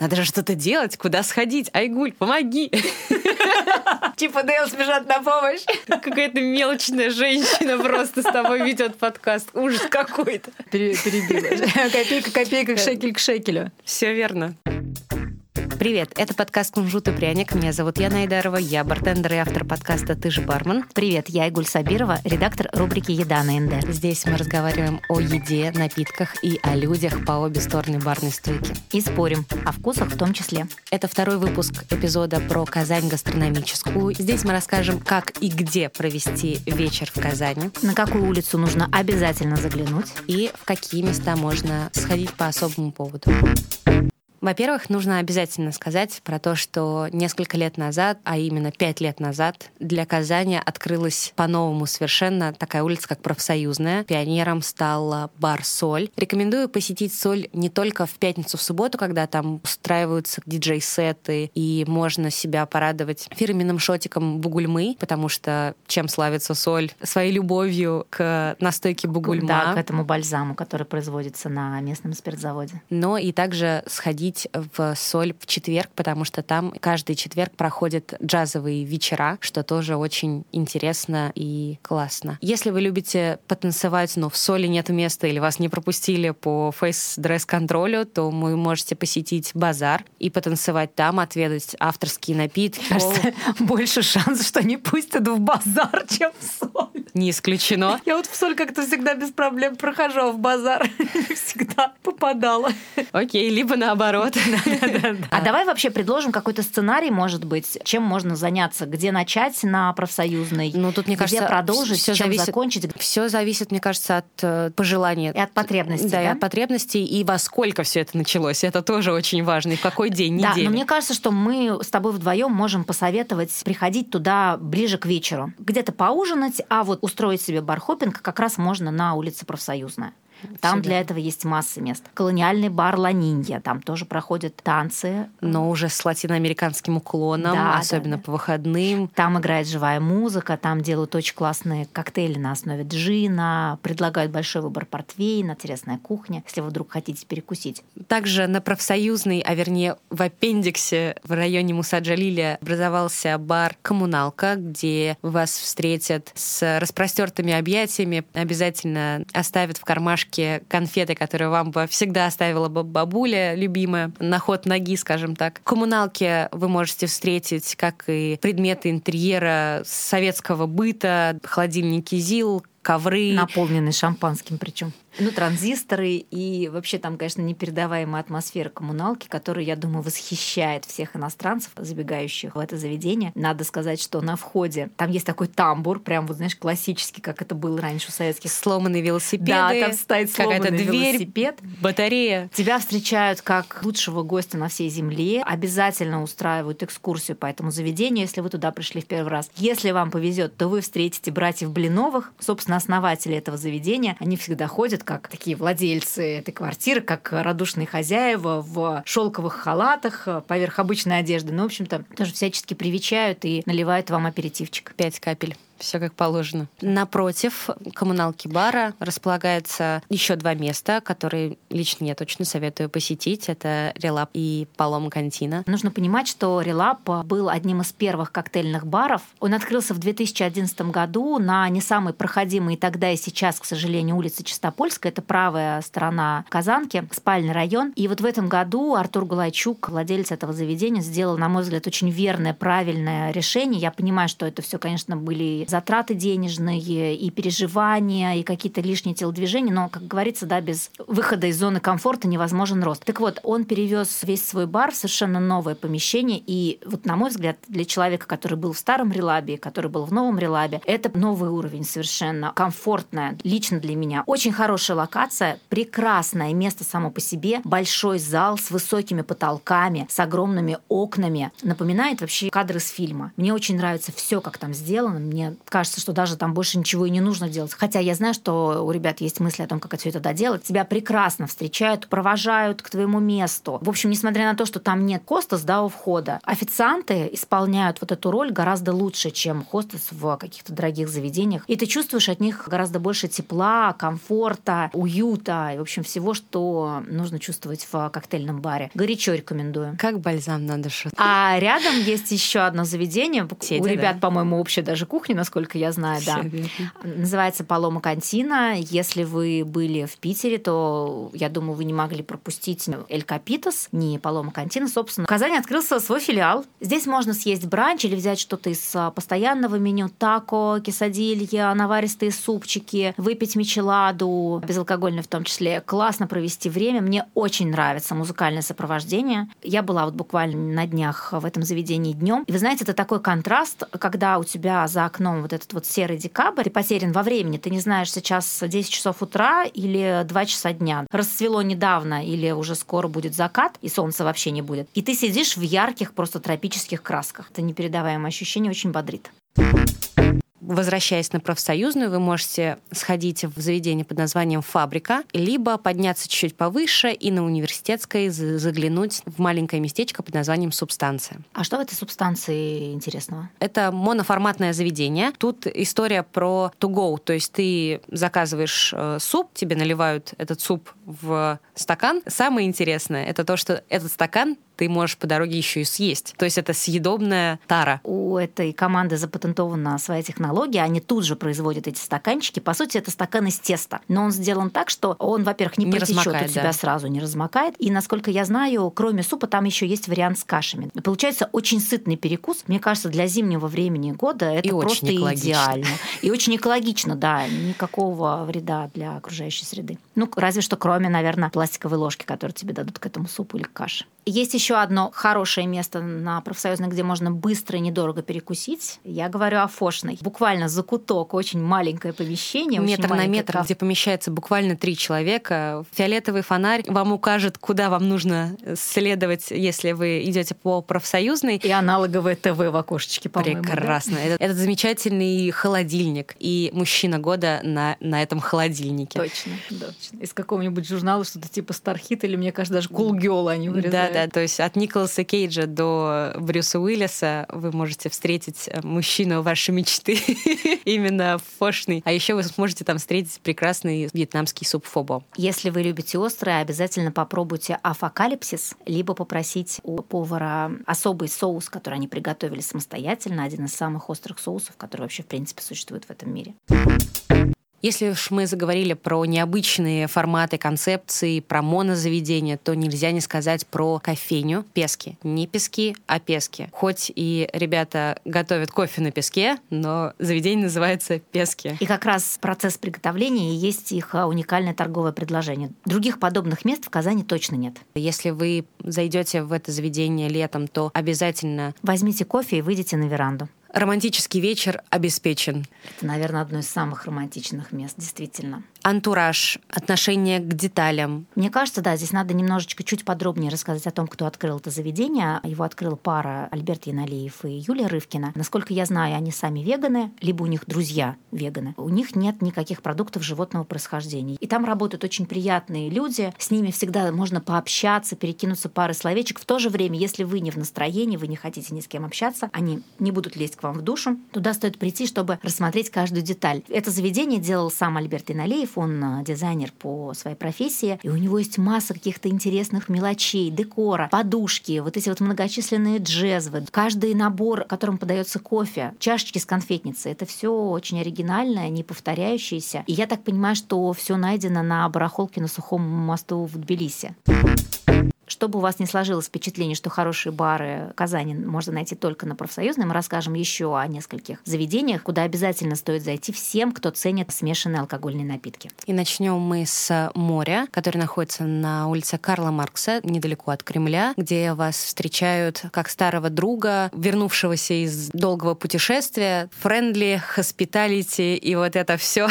надо же что-то делать, куда сходить? Айгуль, помоги! Типа Дейл бежат на помощь. Какая-то мелочная женщина просто с тобой ведет подкаст. Ужас какой-то. Перебила. Копейка, копейка, шекель к шекелю. Все верно. Привет, это подкаст «Кунжут и пряник». Меня зовут Яна Айдарова, я бартендер и автор подкаста «Ты же бармен». Привет, я Игуль Сабирова, редактор рубрики «Еда на НД». Здесь мы разговариваем о еде, напитках и о людях по обе стороны барной стойки. И спорим, о вкусах в том числе. Это второй выпуск эпизода про Казань гастрономическую. Здесь мы расскажем, как и где провести вечер в Казани. На какую улицу нужно обязательно заглянуть. И в какие места можно сходить по особому поводу. Во-первых, нужно обязательно сказать про то, что несколько лет назад, а именно пять лет назад, для Казани открылась по-новому совершенно такая улица, как Профсоюзная. Пионером стал бар «Соль». Рекомендую посетить «Соль» не только в пятницу, в субботу, когда там устраиваются диджей-сеты, и можно себя порадовать фирменным шотиком бугульмы, потому что чем славится «Соль»? Своей любовью к настойке бугульма. Да, к этому бальзаму, который производится на местном спиртзаводе. Но и также сходить ходить в соль в четверг, потому что там каждый четверг проходят джазовые вечера, что тоже очень интересно и классно. Если вы любите потанцевать, но в соли нет места или вас не пропустили по фейс-дресс-контролю, то вы можете посетить базар и потанцевать там, отведать авторские напитки. Кажется, больше шансов, что не пустят в базар, чем в соль. Не исключено. Я вот в соль как-то всегда без проблем прохожу, а в базар всегда попадала. Окей, либо наоборот наоборот. А давай вообще предложим какой-то сценарий, может быть, чем можно заняться, где начать на профсоюзной, ну тут мне кажется, где продолжить, все чем зависит, закончить. Все зависит, мне кажется, от э, пожелания. И от потребностей. Да, и от потребностей, и во сколько все это началось. Это тоже очень важно. И в какой день недели. Да, но мне кажется, что мы с тобой вдвоем можем посоветовать приходить туда ближе к вечеру. Где-то поужинать, а вот устроить себе бархопинг как раз можно на улице Профсоюзная. Там Всегда. для этого есть масса мест. Колониальный бар Ланинья, там тоже проходят танцы. Но уже с латиноамериканским уклоном, да, особенно да, да. по выходным. Там играет живая музыка, там делают очень классные коктейли на основе джина, предлагают большой выбор портвейна, интересная кухня, если вы вдруг хотите перекусить. Также на профсоюзной, а вернее в аппендиксе в районе Мусаджалиля образовался бар «Коммуналка», где вас встретят с распростертыми объятиями, обязательно оставят в кармашке коробочке конфеты, которые вам бы всегда оставила бы бабуля любимая, на ход ноги, скажем так. В вы можете встретить как и предметы интерьера советского быта, холодильники ЗИЛ, ковры. Наполненные шампанским причем ну, транзисторы и вообще там, конечно, непередаваемая атмосфера коммуналки, которая, я думаю, восхищает всех иностранцев, забегающих в это заведение. Надо сказать, что на входе там есть такой тамбур, прям вот, знаешь, классический, как это было раньше у советских. Сломанные велосипеды. Да, там стоит сломанный дверь, велосипед. батарея. Тебя встречают как лучшего гостя на всей земле. Обязательно устраивают экскурсию по этому заведению, если вы туда пришли в первый раз. Если вам повезет, то вы встретите братьев Блиновых, собственно, основатели этого заведения. Они всегда ходят выглядят как такие владельцы этой квартиры, как радушные хозяева в шелковых халатах поверх обычной одежды. Ну, в общем-то, тоже всячески привечают и наливают вам аперитивчик. Пять капель все как положено. Напротив коммуналки бара располагается еще два места, которые лично я точно советую посетить. Это Релап и Палом Кантина. Нужно понимать, что Релап был одним из первых коктейльных баров. Он открылся в 2011 году на не самой проходимой тогда и сейчас, к сожалению, улице Чистопольская. Это правая сторона Казанки, спальный район. И вот в этом году Артур Гулайчук, владелец этого заведения, сделал, на мой взгляд, очень верное, правильное решение. Я понимаю, что это все, конечно, были затраты денежные, и переживания, и какие-то лишние телодвижения, но, как говорится, да, без выхода из зоны комфорта невозможен рост. Так вот, он перевез весь свой бар в совершенно новое помещение, и вот, на мой взгляд, для человека, который был в старом релабе, который был в новом релабе, это новый уровень совершенно, комфортная, лично для меня. Очень хорошая локация, прекрасное место само по себе, большой зал с высокими потолками, с огромными окнами. Напоминает вообще кадры с фильма. Мне очень нравится все, как там сделано. Мне кажется, что даже там больше ничего и не нужно делать. Хотя я знаю, что у ребят есть мысли о том, как все это доделать. Тебя прекрасно встречают, провожают к твоему месту. В общем, несмотря на то, что там нет хостес, да, у входа, официанты исполняют вот эту роль гораздо лучше, чем хостес в каких-то дорогих заведениях. И ты чувствуешь от них гораздо больше тепла, комфорта, уюта и, в общем, всего, что нужно чувствовать в коктейльном баре. Горячо рекомендую. Как бальзам на душу. А рядом есть еще одно заведение. Сети, у ребят, да. по-моему, общая даже кухня, насколько я знаю, Все да. Верно. Называется Палома Кантина. Если вы были в Питере, то я думаю, вы не могли пропустить Эль Капитас, не Палома Кантина, собственно. В Казани открылся свой филиал. Здесь можно съесть бранч или взять что-то из а, постоянного меню. Тако, кисадилья, наваристые супчики, выпить мичеладу, безалкогольный в том числе. Классно провести время. Мне очень нравится музыкальное сопровождение. Я была вот буквально на днях в этом заведении днем. И вы знаете, это такой контраст, когда у тебя за окном вот этот вот серый декабрь, ты потерян во времени, ты не знаешь, сейчас 10 часов утра или 2 часа дня. Расцвело недавно или уже скоро будет закат, и солнца вообще не будет. И ты сидишь в ярких просто тропических красках. Это непередаваемое ощущение, очень бодрит возвращаясь на профсоюзную, вы можете сходить в заведение под названием «Фабрика», либо подняться чуть-чуть повыше и на университетской заглянуть в маленькое местечко под названием «Субстанция». А что в этой субстанции интересного? Это моноформатное заведение. Тут история про to go, то есть ты заказываешь э, суп, тебе наливают этот суп в стакан. Самое интересное — это то, что этот стакан ты можешь по дороге еще и съесть. То есть это съедобная тара. У этой команды запатентована своя технология, они тут же производят эти стаканчики. По сути, это стакан из теста. Но он сделан так, что он, во-первых, не, не протечет у тебя да. сразу, не размокает. И, насколько я знаю, кроме супа, там еще есть вариант с кашами. Получается очень сытный перекус. Мне кажется, для зимнего времени года это и просто идеально. И очень экологично, да. Никакого вреда для окружающей среды. Ну, разве что кроме, наверное, пластиковой ложки, которую тебе дадут к этому супу или каше. Есть еще одно хорошее место на профсоюзной, где можно быстро и недорого перекусить. Я говорю о Фошной. Буквально закуток, очень маленькое помещение. Метр на метр, кафе. где помещается буквально три человека. Фиолетовый фонарь вам укажет, куда вам нужно следовать, если вы идете по профсоюзной. И аналоговое ТВ в окошечке, по-моему. Прекрасно. Да? Это, этот замечательный холодильник. И мужчина года на, на этом холодильнике. Точно, точно. Из какого-нибудь журнала что-то типа Стархит или, мне кажется, даже Cool Girl они вырезают. Да, да, то есть от Николаса Кейджа до Брюса Уиллиса вы можете встретить э, мужчину вашей мечты именно в Фошной. А еще вы сможете там встретить прекрасный вьетнамский суп фобо. Если вы любите острое, обязательно попробуйте афокалипсис, либо попросить у повара особый соус, который они приготовили самостоятельно, один из самых острых соусов, который вообще в принципе существует в этом мире. Если уж мы заговорили про необычные форматы концепции, про монозаведения, то нельзя не сказать про кофейню Пески. Не пески, а пески. Хоть и ребята готовят кофе на песке, но заведение называется Пески. И как раз процесс приготовления и есть их а, уникальное торговое предложение. Других подобных мест в Казани точно нет. Если вы зайдете в это заведение летом, то обязательно возьмите кофе и выйдите на веранду. Романтический вечер обеспечен. Это, наверное, одно из самых романтичных мест, действительно. Антураж, отношение к деталям. Мне кажется, да, здесь надо немножечко чуть подробнее рассказать о том, кто открыл это заведение. Его открыла пара Альберт Яналеев и Юлия Рывкина. Насколько я знаю, они сами веганы, либо у них друзья веганы. У них нет никаких продуктов животного происхождения. И там работают очень приятные люди. С ними всегда можно пообщаться, перекинуться парой словечек. В то же время, если вы не в настроении, вы не хотите ни с кем общаться, они не будут лезть к вам в душу. Туда стоит прийти, чтобы рассмотреть каждую деталь. Это заведение делал сам Альберт Иналеев, он а, дизайнер по своей профессии, и у него есть масса каких-то интересных мелочей, декора, подушки, вот эти вот многочисленные джезвы, каждый набор, которым подается кофе, чашечки с конфетницей. Это все очень оригинальное, не повторяющееся. И я так понимаю, что все найдено на барахолке на Сухом мосту в Тбилиси. Чтобы у вас не сложилось впечатление, что хорошие бары Казани можно найти только на профсоюзной, мы расскажем еще о нескольких заведениях, куда обязательно стоит зайти всем, кто ценит смешанные алкогольные напитки. И начнем мы с моря, который находится на улице Карла Маркса, недалеко от Кремля, где вас встречают как старого друга, вернувшегося из долгого путешествия, friendly, hospitality и вот это все.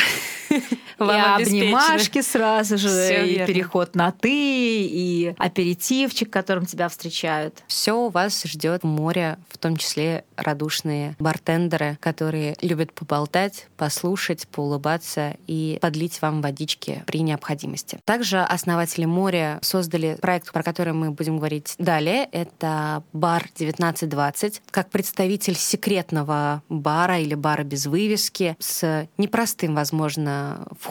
Вам и обнимашки сразу же, Всё и верно. переход на «ты», и аперитивчик, которым тебя встречают. Все у вас ждет море, в том числе радушные бартендеры, которые любят поболтать, послушать, поулыбаться и подлить вам водички при необходимости. Также основатели моря создали проект, про который мы будем говорить далее. Это бар 1920, как представитель секретного бара или бара без вывески с непростым, возможно, входом,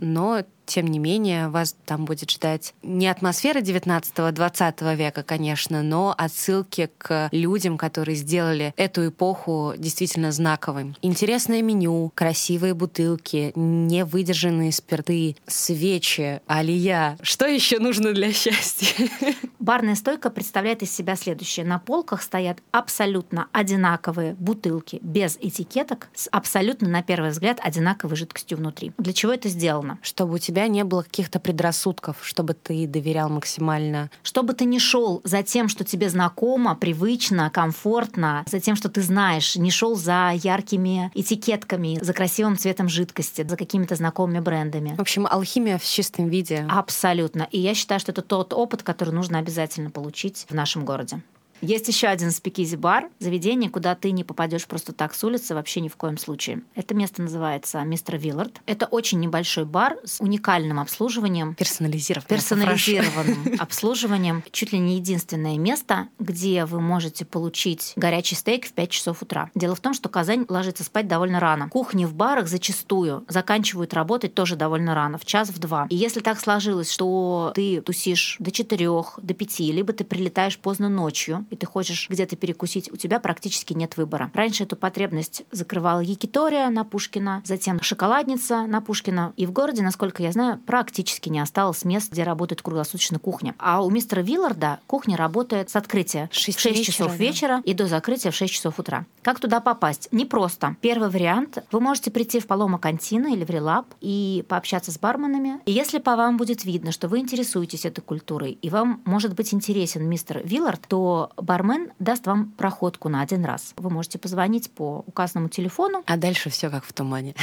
но тем не менее, вас там будет ждать не атмосфера 19-20 века, конечно, но отсылки к людям, которые сделали эту эпоху действительно знаковой. Интересное меню, красивые бутылки, невыдержанные спирты, свечи, алия. Что еще нужно для счастья? Барная стойка представляет из себя следующее. На полках стоят абсолютно одинаковые бутылки без этикеток с абсолютно, на первый взгляд, одинаковой жидкостью внутри. Для чего это сделано? Чтобы у тебя тебя не было каких-то предрассудков, чтобы ты доверял максимально. Чтобы ты не шел за тем, что тебе знакомо, привычно, комфортно, за тем, что ты знаешь, не шел за яркими этикетками, за красивым цветом жидкости, за какими-то знакомыми брендами. В общем, алхимия в чистом виде. Абсолютно. И я считаю, что это тот опыт, который нужно обязательно получить в нашем городе. Есть еще один спикизи бар, заведение, куда ты не попадешь просто так с улицы, вообще ни в коем случае. Это место называется Мистер Виллард. Это очень небольшой бар с уникальным обслуживанием. Персонализированным. Персонализированным обслуживанием. Чуть ли не единственное место, где вы можете получить горячий стейк в 5 часов утра. Дело в том, что Казань ложится спать довольно рано. Кухни в барах зачастую заканчивают работать тоже довольно рано, в час, в два. И если так сложилось, что ты тусишь до четырех, до пяти, либо ты прилетаешь поздно ночью, и ты хочешь где-то перекусить, у тебя практически нет выбора. Раньше эту потребность закрывала Якитория на Пушкина, затем шоколадница на Пушкина. И в городе, насколько я знаю, практически не осталось мест, где работает круглосуточно кухня. А у мистера Вилларда кухня работает с открытия 6 в 6 вечера, часов да. вечера и до закрытия в 6 часов утра. Как туда попасть? Непросто. Первый вариант. Вы можете прийти в Палома Кантина или в Релаб и пообщаться с барменами. И если по вам будет видно, что вы интересуетесь этой культурой, и вам может быть интересен мистер Виллард, то бармен даст вам проходку на один раз. Вы можете позвонить по указанному телефону. А дальше все как в тумане.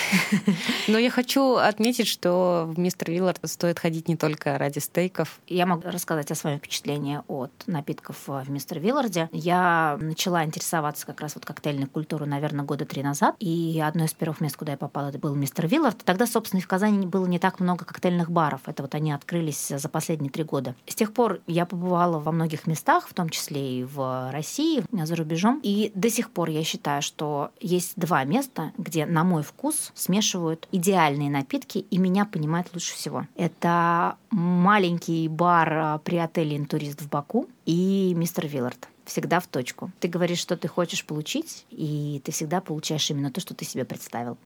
Но я хочу отметить, что в мистер Виллард стоит ходить не только ради стейков. Я могу рассказать о своем впечатлении от напитков в мистер Вилларде. Я начала интересоваться как раз вот коктейльной культурой, наверное, года три назад. И одно из первых мест, куда я попала, это был мистер Виллард. Тогда, собственно, в Казани было не так много коктейльных баров. Это вот они открылись за последние три года. С тех пор я побывала во многих местах, в том числе и в России, за рубежом. И до сих пор я считаю, что есть два места, где, на мой вкус, смешивают идеальные напитки, и меня понимают лучше всего. Это маленький бар а, при отеле «Интурист» в Баку и мистер Виллард всегда в точку. Ты говоришь, что ты хочешь получить, и ты всегда получаешь именно то, что ты себе представил.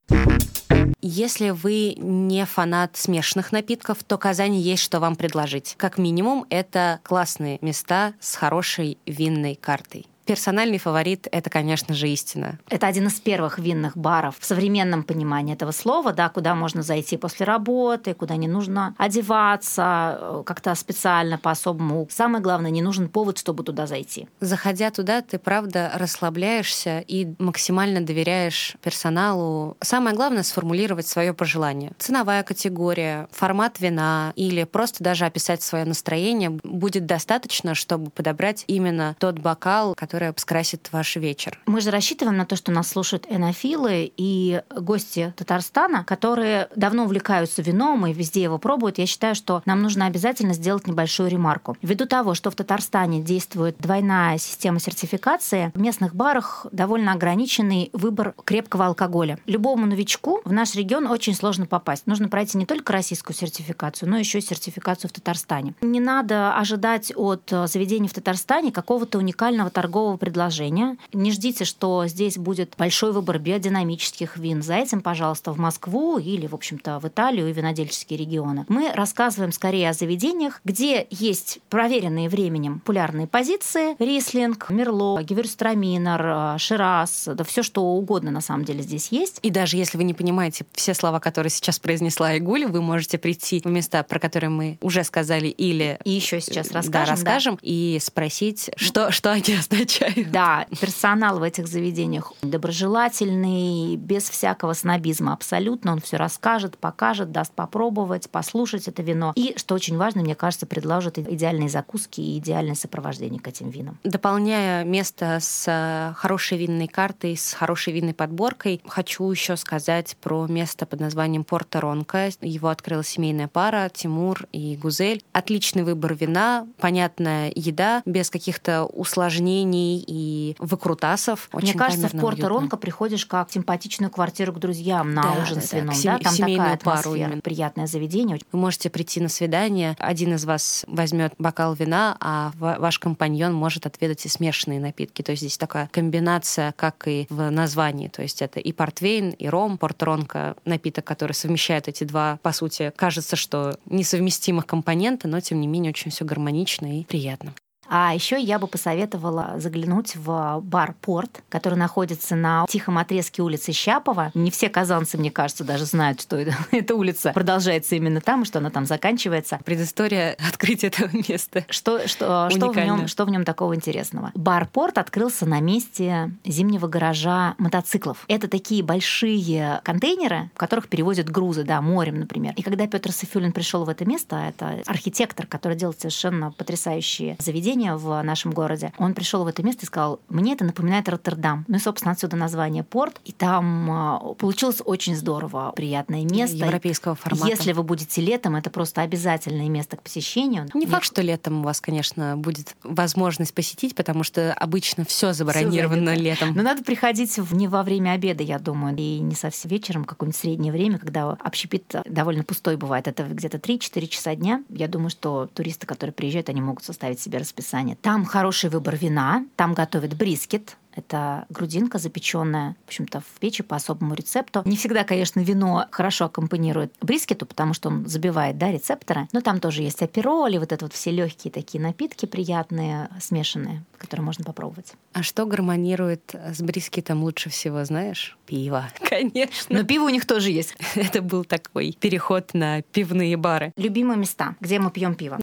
Если вы не фанат смешанных напитков, то Казани есть что вам предложить. Как минимум, это классные места с хорошей винной картой. Персональный фаворит — это, конечно же, истина. Это один из первых винных баров в современном понимании этого слова, да, куда можно зайти после работы, куда не нужно одеваться э, как-то специально по-особому. Самое главное, не нужен повод, чтобы туда зайти. Заходя туда, ты, правда, расслабляешься и максимально доверяешь персоналу. Самое главное — сформулировать свое пожелание. Ценовая категория, формат вина или просто даже описать свое настроение будет достаточно, чтобы подобрать именно тот бокал, который которая скрасит ваш вечер. Мы же рассчитываем на то, что нас слушают энофилы и гости Татарстана, которые давно увлекаются вином и везде его пробуют. Я считаю, что нам нужно обязательно сделать небольшую ремарку. Ввиду того, что в Татарстане действует двойная система сертификации, в местных барах довольно ограниченный выбор крепкого алкоголя. Любому новичку в наш регион очень сложно попасть. Нужно пройти не только российскую сертификацию, но еще и сертификацию в Татарстане. Не надо ожидать от заведений в Татарстане какого-то уникального торгового готового предложения. Не ждите, что здесь будет большой выбор биодинамических вин. За этим, пожалуйста, в Москву или, в общем-то, в Италию и винодельческие регионы. Мы рассказываем скорее о заведениях, где есть проверенные временем популярные позиции. Рислинг, Мерло, Геверстраминер, Шираз, да все что угодно на самом деле здесь есть. И даже если вы не понимаете все слова, которые сейчас произнесла Айгуль, вы можете прийти в места, про которые мы уже сказали, или... И еще сейчас расскажем. Да, расскажем, да. и спросить, что, что они означают отвечаю. Да, персонал в этих заведениях доброжелательный, без всякого снобизма абсолютно. Он все расскажет, покажет, даст попробовать, послушать это вино. И, что очень важно, мне кажется, предложит идеальные закуски и идеальное сопровождение к этим винам. Дополняя место с э, хорошей винной картой, с хорошей винной подборкой, хочу еще сказать про место под названием Порто Ронко. Его открыла семейная пара Тимур и Гузель. Отличный выбор вина, понятная еда, без каких-то усложнений и выкрутасов. Очень Мне кажется, в Порто Ронко приходишь как симпатичную квартиру к друзьям на да, ужин да, с вином. Да, да? Там такая пару именно. приятное заведение. Вы можете прийти на свидание, один из вас возьмет бокал вина, а ваш компаньон может отведать и смешанные напитки. То есть здесь такая комбинация, как и в названии. То есть это и портвейн, и ром, порторонка, напиток, который совмещает эти два, по сути, кажется, что несовместимых компонента, но тем не менее очень все гармонично и приятно. А еще я бы посоветовала заглянуть в бар «Порт», который находится на тихом отрезке улицы Щапова. Не все казанцы, мне кажется, даже знают, что это, эта улица продолжается именно там, и что она там заканчивается. Предыстория открытия этого места. Что, что, что, в, нем, что в нем такого интересного? Бар «Порт» открылся на месте зимнего гаража мотоциклов. Это такие большие контейнеры, в которых перевозят грузы, да, морем, например. И когда Петр Софюлин пришел в это место, это архитектор, который делает совершенно потрясающие заведения, заведение в нашем городе. Он пришел в это место и сказал, мне это напоминает Роттердам. Ну и, собственно, отсюда название порт. И там а, получилось очень здорово, приятное место. Европейского формата. Если вы будете летом, это просто обязательное место к посещению. Не факт, что летом у вас, конечно, будет возможность посетить, потому что обычно все забронировано всё летом. Но надо приходить не во время обеда, я думаю, и не совсем вечером, какое-нибудь среднее время, когда общепит довольно пустой бывает. Это где-то 3-4 часа дня. Я думаю, что туристы, которые приезжают, они могут составить себе расписание расписание. Там хороший выбор вина, там готовят брискет, это грудинка запеченная, в общем-то, в печи по особому рецепту. Не всегда, конечно, вино хорошо аккомпанирует брискету, потому что он забивает да, рецепторы. Но там тоже есть апероли, вот это вот все легкие такие напитки приятные, смешанные, которые можно попробовать. А что гармонирует с брискетом лучше всего, знаешь? Пиво, конечно. Но пиво у них тоже есть. Это был такой переход на пивные бары. Любимые места, где мы пьем пиво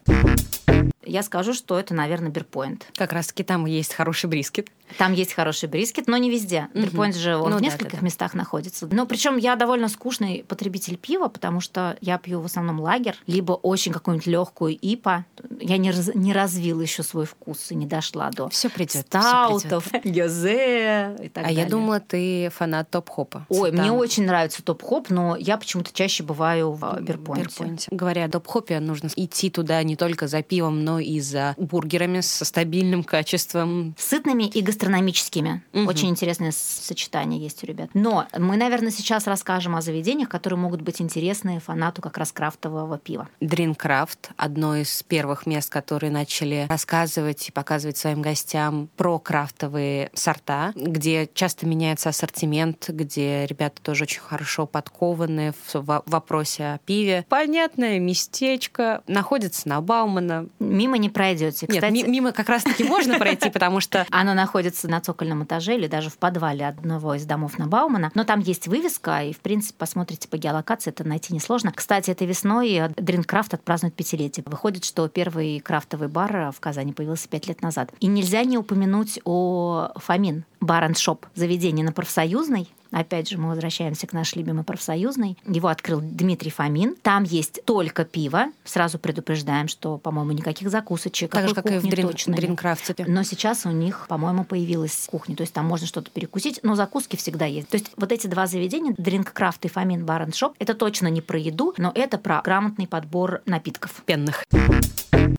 я скажу, что это, наверное, Бирпоинт. Как раз-таки там есть хороший брискет. Там есть хороший брискет, но не везде. Угу. Бирпоинт же он ну, в нескольких да, да, да. местах находится. Но причем я довольно скучный потребитель пива, потому что я пью в основном лагер, либо очень какую-нибудь легкую ипа. Я не, раз, не развил еще свой вкус и не дошла до все придет, стаутов, гёзе и так а далее. я думала, ты фанат топ-хопа. Ой, Там... мне очень нравится топ-хоп, но я почему-то чаще бываю в Бирпоинте. Бирпоинте. Говоря о топ-хопе, нужно идти туда не только за пивом, но и за бургерами со стабильным качеством. Сытными и гастрономическими. Угу. Очень интересное сочетание есть у ребят. Но мы, наверное, сейчас расскажем о заведениях, которые могут быть интересны фанату как раз крафтового пива. Дринкрафт — одно из первых мест, которые начали рассказывать и показывать своим гостям про крафтовые сорта, где часто меняется ассортимент, где ребята тоже очень хорошо подкованы в вопросе о пиве. Понятное местечко, находится на Баумана. Мимо не пройдете. Нет, Кстати, мимо как раз-таки можно пройти, потому что... Оно находится на цокольном этаже или даже в подвале одного из домов на Баумана. Но там есть вывеска, и, в принципе, посмотрите по геолокации, это найти несложно. Кстати, этой весной Дринкрафт отпразднует пятилетие. Выходит, что первый крафтовый бар в Казани появился пять лет назад. И нельзя не упомянуть о Фомин, Bar Shop заведение на профсоюзной, Опять же, мы возвращаемся к нашей любимой профсоюзной. Его открыл Дмитрий Фомин. Там есть только пиво. Сразу предупреждаем, что, по-моему, никаких закусочек. Так же, как и в дрин, точно Дринкрафте. Но сейчас у них, по-моему, появилась кухня. То есть там можно что-то перекусить, но закуски всегда есть. То есть вот эти два заведения, Дринкрафт и Фомин Bar Shop, это точно не про еду, но это про грамотный подбор напитков. Пенных.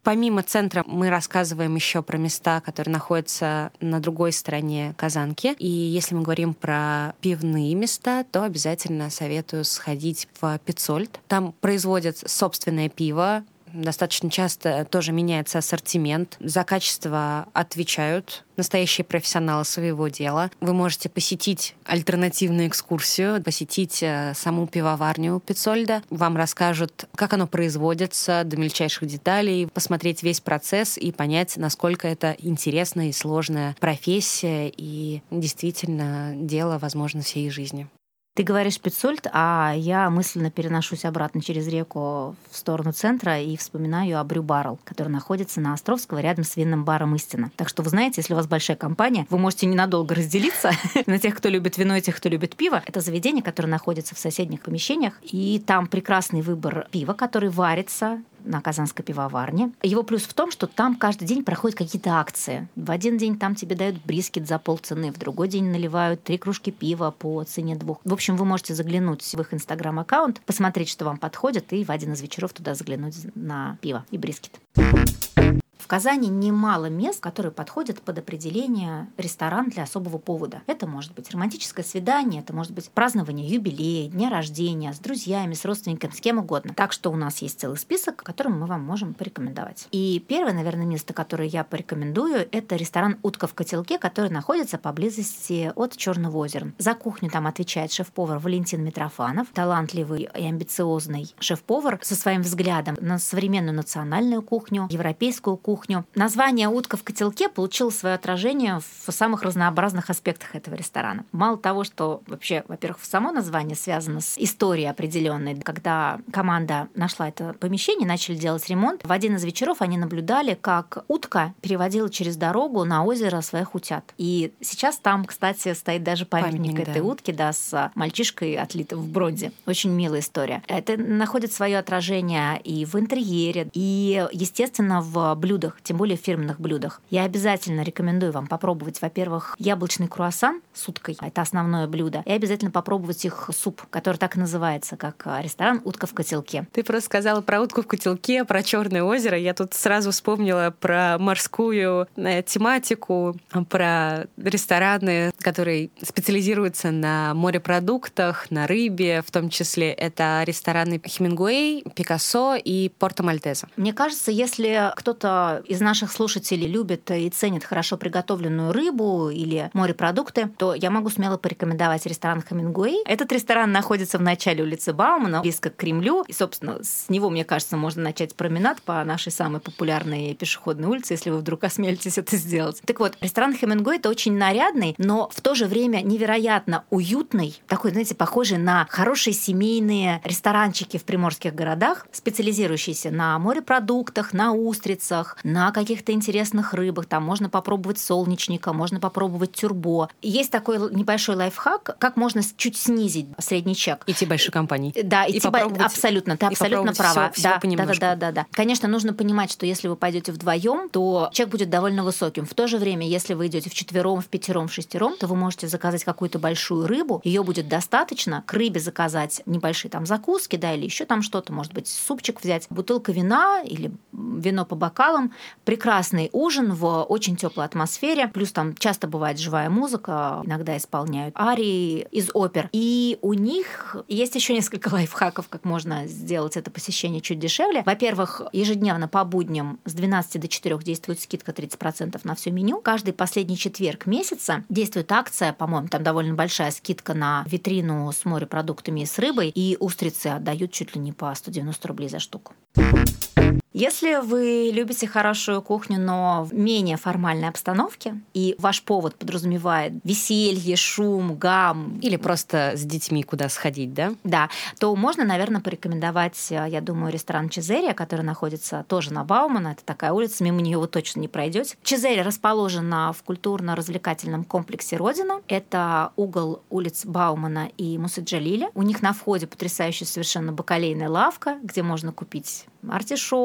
Помимо центра мы рассказываем еще про места, которые находятся на другой стороне Казанки. И если мы говорим про пивные места, то обязательно советую сходить в Пиццольд. Там производят собственное пиво, достаточно часто тоже меняется ассортимент. За качество отвечают настоящие профессионалы своего дела. Вы можете посетить альтернативную экскурсию, посетить э, саму пивоварню Пиццольда. Вам расскажут, как оно производится до мельчайших деталей, посмотреть весь процесс и понять, насколько это интересная и сложная профессия и действительно дело, возможно, всей жизни. Ты говоришь Пиццульт, а я мысленно переношусь обратно через реку в сторону центра и вспоминаю о Брю который находится на Островского рядом с винным баром «Истина». Так что вы знаете, если у вас большая компания, вы можете ненадолго разделиться на тех, кто любит вино и тех, кто любит пиво. Это заведение, которое находится в соседних помещениях, и там прекрасный выбор пива, который варится на Казанской пивоварне. Его плюс в том, что там каждый день проходят какие-то акции. В один день там тебе дают брискет за полцены, в другой день наливают три кружки пива по цене двух. В общем, вы можете заглянуть в их инстаграм-аккаунт, посмотреть, что вам подходит, и в один из вечеров туда заглянуть на пиво и брискет. В Казани немало мест, которые подходят под определение ресторан для особого повода. Это может быть романтическое свидание, это может быть празднование юбилея, дня рождения, с друзьями, с родственниками, с кем угодно. Так что у нас есть целый список, который мы вам можем порекомендовать. И первое, наверное, место, которое я порекомендую, это ресторан «Утка в котелке», который находится поблизости от Черного озера. За кухню там отвечает шеф-повар Валентин Митрофанов, талантливый и амбициозный шеф-повар со своим взглядом на современную национальную кухню, европейскую кухню, кухню. Название «Утка в котелке» получило свое отражение в самых разнообразных аспектах этого ресторана. Мало того, что вообще, во-первых, само название связано с историей определенной. Когда команда нашла это помещение, начали делать ремонт, в один из вечеров они наблюдали, как утка переводила через дорогу на озеро своих утят. И сейчас там, кстати, стоит даже памятник, памятник этой да. утки, да, с мальчишкой отлитым в бронзе. Очень милая история. Это находит свое отражение и в интерьере, и, естественно, в блюдах блюдах, тем более в фирменных блюдах. Я обязательно рекомендую вам попробовать, во-первых, яблочный круассан с уткой, это основное блюдо, и обязательно попробовать их суп, который так и называется, как а, ресторан «Утка в котелке». Ты просто сказала про утку в котелке, про Черное озеро. Я тут сразу вспомнила про морскую э, тематику, про рестораны, которые специализируются на морепродуктах, на рыбе, в том числе это рестораны Хемингуэй, Пикассо и Порто Мальтеза. Мне кажется, если кто-то из наших слушателей любит и ценит хорошо приготовленную рыбу или морепродукты, то я могу смело порекомендовать ресторан Хамингуэй. Этот ресторан находится в начале улицы Баумана, близко к Кремлю. И, собственно, с него, мне кажется, можно начать променад по нашей самой популярной пешеходной улице, если вы вдруг осмелитесь это сделать. Так вот, ресторан Хемингуэй — это очень нарядный, но в то же время невероятно уютный, такой, знаете, похожий на хорошие семейные ресторанчики в приморских городах, специализирующиеся на морепродуктах, на устрицах, на каких-то интересных рыбах. Там можно попробовать солнечника, можно попробовать тюрбо. Есть такой небольшой лайфхак, как можно чуть снизить средний чек. Идти большой компании. Да, идти по... абсолютно, ты абсолютно права. Всё, да, всё да, да, да, да, да. Конечно, нужно понимать, что если вы пойдете вдвоем, то чек будет довольно высоким. В то же время, если вы идете в четвером, в пятером, в шестером, то вы можете заказать какую-то большую рыбу, ее будет достаточно. К рыбе заказать небольшие там закуски, да, или еще там что-то, может быть, супчик взять, бутылка вина или вино по бокалам, прекрасный ужин в очень теплой атмосфере. Плюс там часто бывает живая музыка, иногда исполняют арии из опер. И у них есть еще несколько лайфхаков, как можно сделать это посещение чуть дешевле. Во-первых, ежедневно по будням с 12 до 4 действует скидка 30% на все меню. Каждый последний четверг месяца действует акция, по-моему, там довольно большая скидка на витрину с морепродуктами и с рыбой, и устрицы отдают чуть ли не по 190 рублей за штуку. Если вы любите хорошую кухню, но в менее формальной обстановке, и ваш повод подразумевает веселье, шум, гам... Или просто с детьми куда сходить, да? Да, то можно, наверное, порекомендовать, я думаю, ресторан Чезерия, который находится тоже на Баумана. Это такая улица, мимо нее вы точно не пройдете. Чезерия расположена в культурно-развлекательном комплексе Родина. Это угол улиц Баумана и Мусаджалиля. У них на входе потрясающая совершенно бакалейная лавка, где можно купить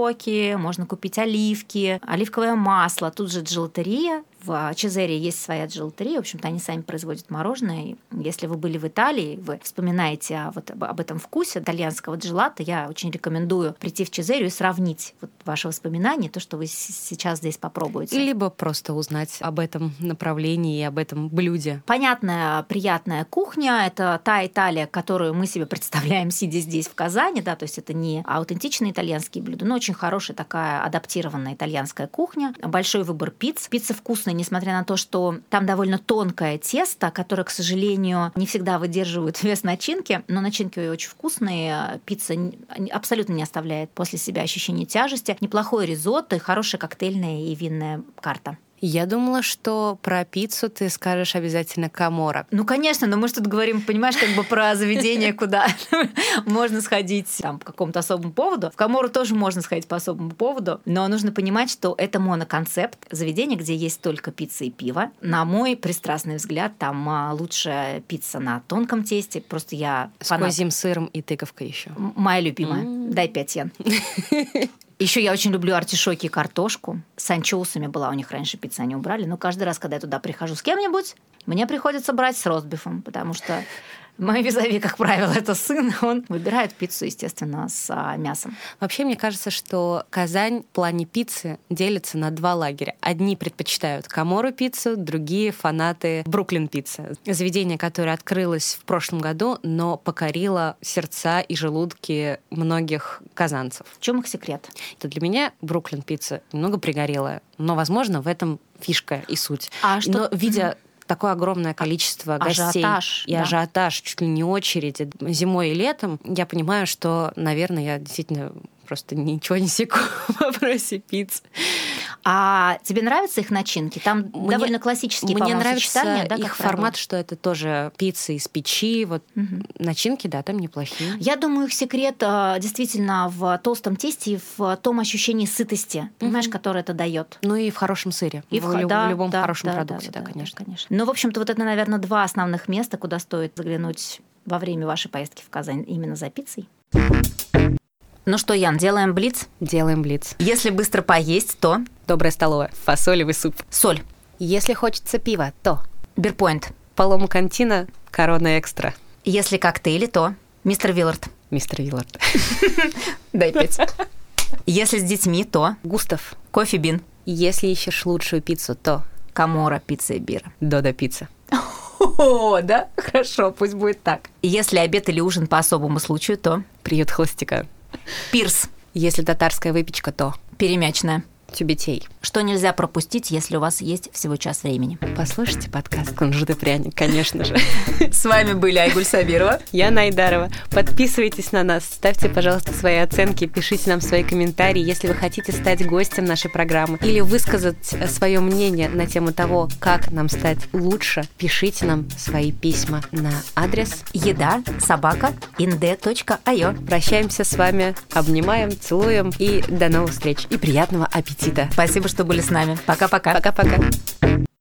артишоки, можно купить оливки, оливковое масло. Тут же джелатерия, в Чезере есть своя джелатерия, в общем-то, они сами производят мороженое. Если вы были в Италии, вы вспоминаете вот об этом вкусе итальянского джелата, я очень рекомендую прийти в Чезерию и сравнить вот ваши воспоминания, то, что вы сейчас здесь попробуете. Либо просто узнать об этом направлении и об этом блюде. Понятная, приятная кухня — это та Италия, которую мы себе представляем, сидя здесь, в Казани, да, то есть это не аутентичные итальянские блюда, но очень хорошая такая адаптированная итальянская кухня, большой выбор пиц. Пицца вкусная вкусный, несмотря на то, что там довольно тонкое тесто, которое, к сожалению, не всегда выдерживает вес начинки, но начинки очень вкусные. Пицца абсолютно не оставляет после себя ощущения тяжести. Неплохой ризотто и хорошая коктейльная и винная карта. Я думала, что про пиццу ты скажешь обязательно Камора. Ну, конечно, но мы же тут говорим, понимаешь, как бы про заведение, куда можно сходить там, по какому-то особому поводу. В Камору тоже можно сходить по особому поводу, но нужно понимать, что это моноконцепт заведения, где есть только пицца и пиво. На мой пристрастный взгляд, там а, лучше пицца на тонком тесте. Просто я С козьим сыром и тыковкой еще. Моя любимая. Дай пять йен. Еще я очень люблю артишоки и картошку. С анчоусами была у них раньше пицца, они убрали. Но каждый раз, когда я туда прихожу с кем-нибудь, мне приходится брать с ростбифом, потому что мой визави, как правило, это сын, он выбирает пиццу, естественно, с а, мясом. Вообще, мне кажется, что Казань в плане пиццы делится на два лагеря. Одни предпочитают Камору пиццу, другие фанаты Бруклин пиццы. Заведение, которое открылось в прошлом году, но покорило сердца и желудки многих казанцев. В чем их секрет? Это для меня Бруклин пицца немного пригорелая, но, возможно, в этом фишка и суть. А что... Но видя такое огромное количество гостей ажиотаж, и да. ажиотаж, чуть ли не очередь зимой и летом, я понимаю, что, наверное, я действительно просто ничего не секу в вопросе пиццы. А тебе нравятся их начинки? Там мне, довольно классические, Мне нравится да, их формат, что это тоже пицца из печи. Вот угу. начинки, да, там неплохие. Я думаю, их секрет а, действительно в толстом тесте и в том ощущении сытости, понимаешь, угу. которое это дает. Ну и в хорошем сыре. И в, в, да, в любом да, хорошем да, продукте, да, да, да конечно. Да, конечно. Ну, в общем-то, вот это, наверное, два основных места, куда стоит заглянуть во время вашей поездки в Казань именно за пиццей. Ну что, Ян, делаем блиц? Делаем блиц. Если быстро поесть, то... Добрая столовая. Фасолевый суп. Соль. Если хочется пива, то... Бирпоинт. Палому Кантина, Корона Экстра. Если коктейли, то... Мистер Виллард. Мистер Виллард. Дай пять. Если с детьми, то... Густав. Coffee Bean. Если ищешь лучшую пиццу, то... Camorra Pizza e Birra. Додо пицца. О, да? Хорошо, пусть будет так. Если обед или ужин по особому случаю, то... Приют холостяка. Пирс. Если татарская выпечка, то перемячная. Тюбетей. Что нельзя пропустить, если у вас есть всего час времени? Послушайте подкаст «Кунжут и пряник», конечно же. С вами были Айгуль Сабирова. Я Найдарова. Подписывайтесь на нас, ставьте, пожалуйста, свои оценки, пишите нам свои комментарии, если вы хотите стать гостем нашей программы или высказать свое мнение на тему того, как нам стать лучше, пишите нам свои письма на адрес еда собака inde.io. Прощаемся с вами, обнимаем, целуем и до новых встреч. И приятного аппетита! Спасибо, что были с нами. Пока-пока. Пока-пока.